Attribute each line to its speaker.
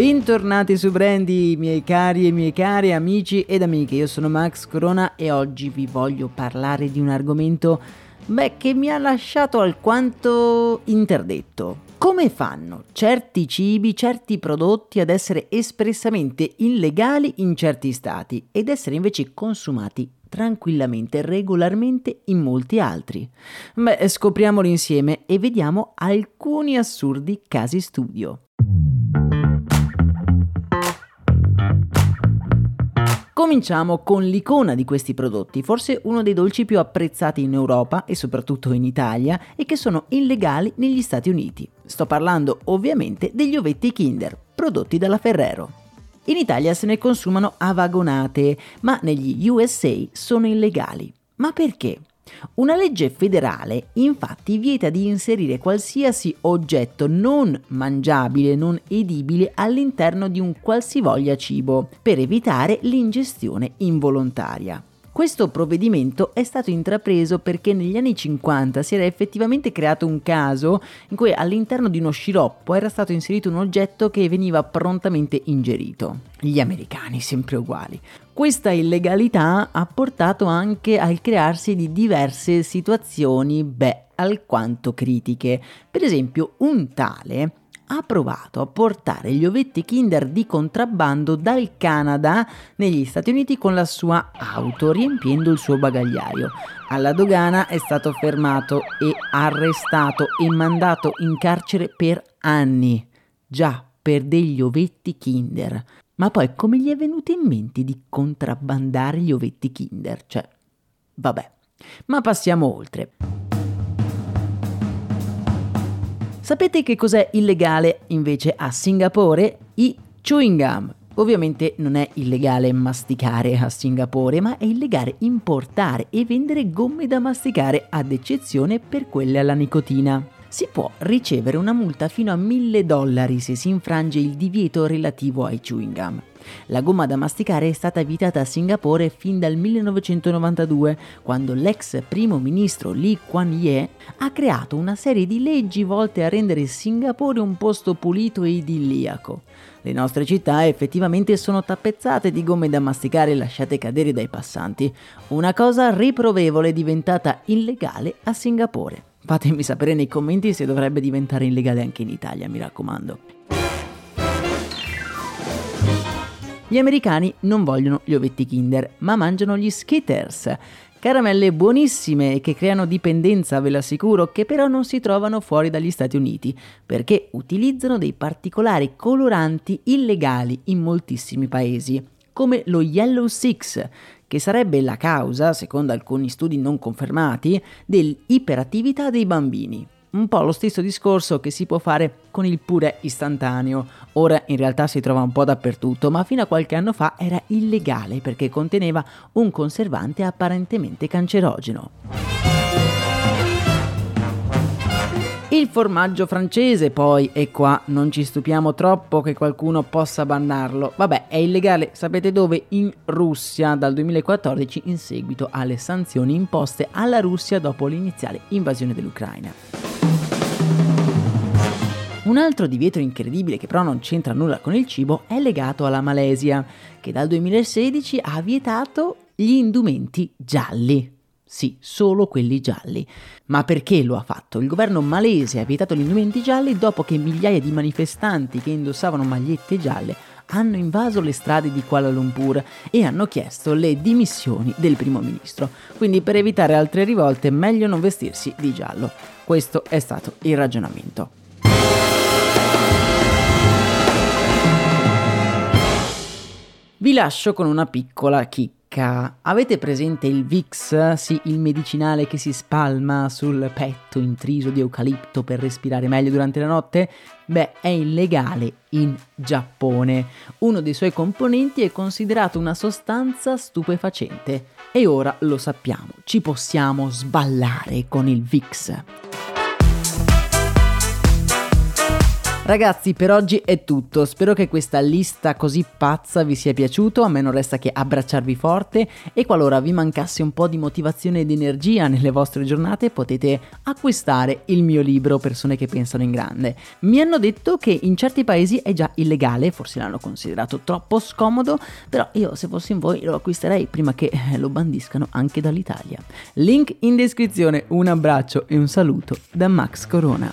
Speaker 1: Bentornati su Brandy, miei cari e miei cari amici ed amiche. Io sono Max Corona e oggi vi voglio parlare di un argomento beh, che mi ha lasciato alquanto interdetto. Come fanno certi cibi, certi prodotti ad essere espressamente illegali in certi stati ed essere invece consumati tranquillamente, regolarmente in molti altri? Beh, scopriamolo insieme e vediamo alcuni assurdi casi studio. Cominciamo con l'icona di questi prodotti, forse uno dei dolci più apprezzati in Europa e soprattutto in Italia e che sono illegali negli Stati Uniti. Sto parlando ovviamente degli ovetti Kinder, prodotti dalla Ferrero. In Italia se ne consumano a vagonate, ma negli USA sono illegali. Ma perché? Una legge federale infatti vieta di inserire qualsiasi oggetto non mangiabile, non edibile all'interno di un qualsivoglia cibo per evitare l'ingestione involontaria. Questo provvedimento è stato intrapreso perché negli anni 50 si era effettivamente creato un caso in cui all'interno di uno sciroppo era stato inserito un oggetto che veniva prontamente ingerito. Gli americani sempre uguali. Questa illegalità ha portato anche al crearsi di diverse situazioni, beh, alquanto critiche. Per esempio, un tale ha provato a portare gli ovetti Kinder di contrabbando dal Canada negli Stati Uniti con la sua auto, riempiendo il suo bagagliaio. Alla dogana è stato fermato e arrestato e mandato in carcere per anni. Già, per degli ovetti Kinder. Ma poi come gli è venuto in mente di contrabbandare gli ovetti Kinder? Cioè, vabbè. Ma passiamo oltre. Sapete che cos'è illegale invece a Singapore? I chewing gum. Ovviamente non è illegale masticare a Singapore, ma è illegale importare e vendere gomme da masticare, ad eccezione per quelle alla nicotina. Si può ricevere una multa fino a 1000 dollari se si infrange il divieto relativo ai chewing gum. La gomma da masticare è stata vietata a Singapore fin dal 1992, quando l'ex primo ministro Lee Kuan Yew ha creato una serie di leggi volte a rendere Singapore un posto pulito e idilliaco. Le nostre città effettivamente sono tappezzate di gomme da masticare lasciate cadere dai passanti, una cosa riprovevole diventata illegale a Singapore. Fatemi sapere nei commenti se dovrebbe diventare illegale anche in Italia, mi raccomando. Gli americani non vogliono gli ovetti Kinder, ma mangiano gli Skitters. Caramelle buonissime che creano dipendenza, ve l'assicuro, che però non si trovano fuori dagli Stati Uniti, perché utilizzano dei particolari coloranti illegali in moltissimi paesi, come lo Yellow Six, che sarebbe la causa, secondo alcuni studi non confermati, dell'iperattività dei bambini. Un po' lo stesso discorso che si può fare con il purè istantaneo. Ora in realtà si trova un po' dappertutto, ma fino a qualche anno fa era illegale perché conteneva un conservante apparentemente cancerogeno. Il formaggio francese poi, e qua non ci stupiamo troppo che qualcuno possa bannarlo. Vabbè, è illegale, sapete dove? In Russia dal 2014 in seguito alle sanzioni imposte alla Russia dopo l'iniziale invasione dell'Ucraina. Un altro divieto incredibile che però non c'entra nulla con il cibo è legato alla Malesia, che dal 2016 ha vietato gli indumenti gialli. Sì, solo quelli gialli. Ma perché lo ha fatto? Il governo malese ha vietato gli indumenti gialli dopo che migliaia di manifestanti che indossavano magliette gialle hanno invaso le strade di Kuala Lumpur e hanno chiesto le dimissioni del primo ministro. Quindi per evitare altre rivolte meglio non vestirsi di giallo. Questo è stato il ragionamento. Vi lascio con una piccola chicca Avete presente il Vicks? Sì, il medicinale che si spalma sul petto intriso di eucalipto per respirare meglio durante la notte? Beh, è illegale in Giappone. Uno dei suoi componenti è considerato una sostanza stupefacente. E ora lo sappiamo, ci possiamo sballare con il Vicks. Ragazzi, per oggi è tutto. Spero che questa lista così pazza vi sia piaciuto. A me non resta che abbracciarvi forte e qualora vi mancasse un po' di motivazione ed energia nelle vostre giornate, potete acquistare il mio libro Persone che pensano in grande. Mi hanno detto che in certi paesi è già illegale, forse l'hanno considerato troppo scomodo, però io se fossi in voi lo acquisterei prima che lo bandiscano anche dall'Italia. Link in descrizione. Un abbraccio e un saluto da Max Corona.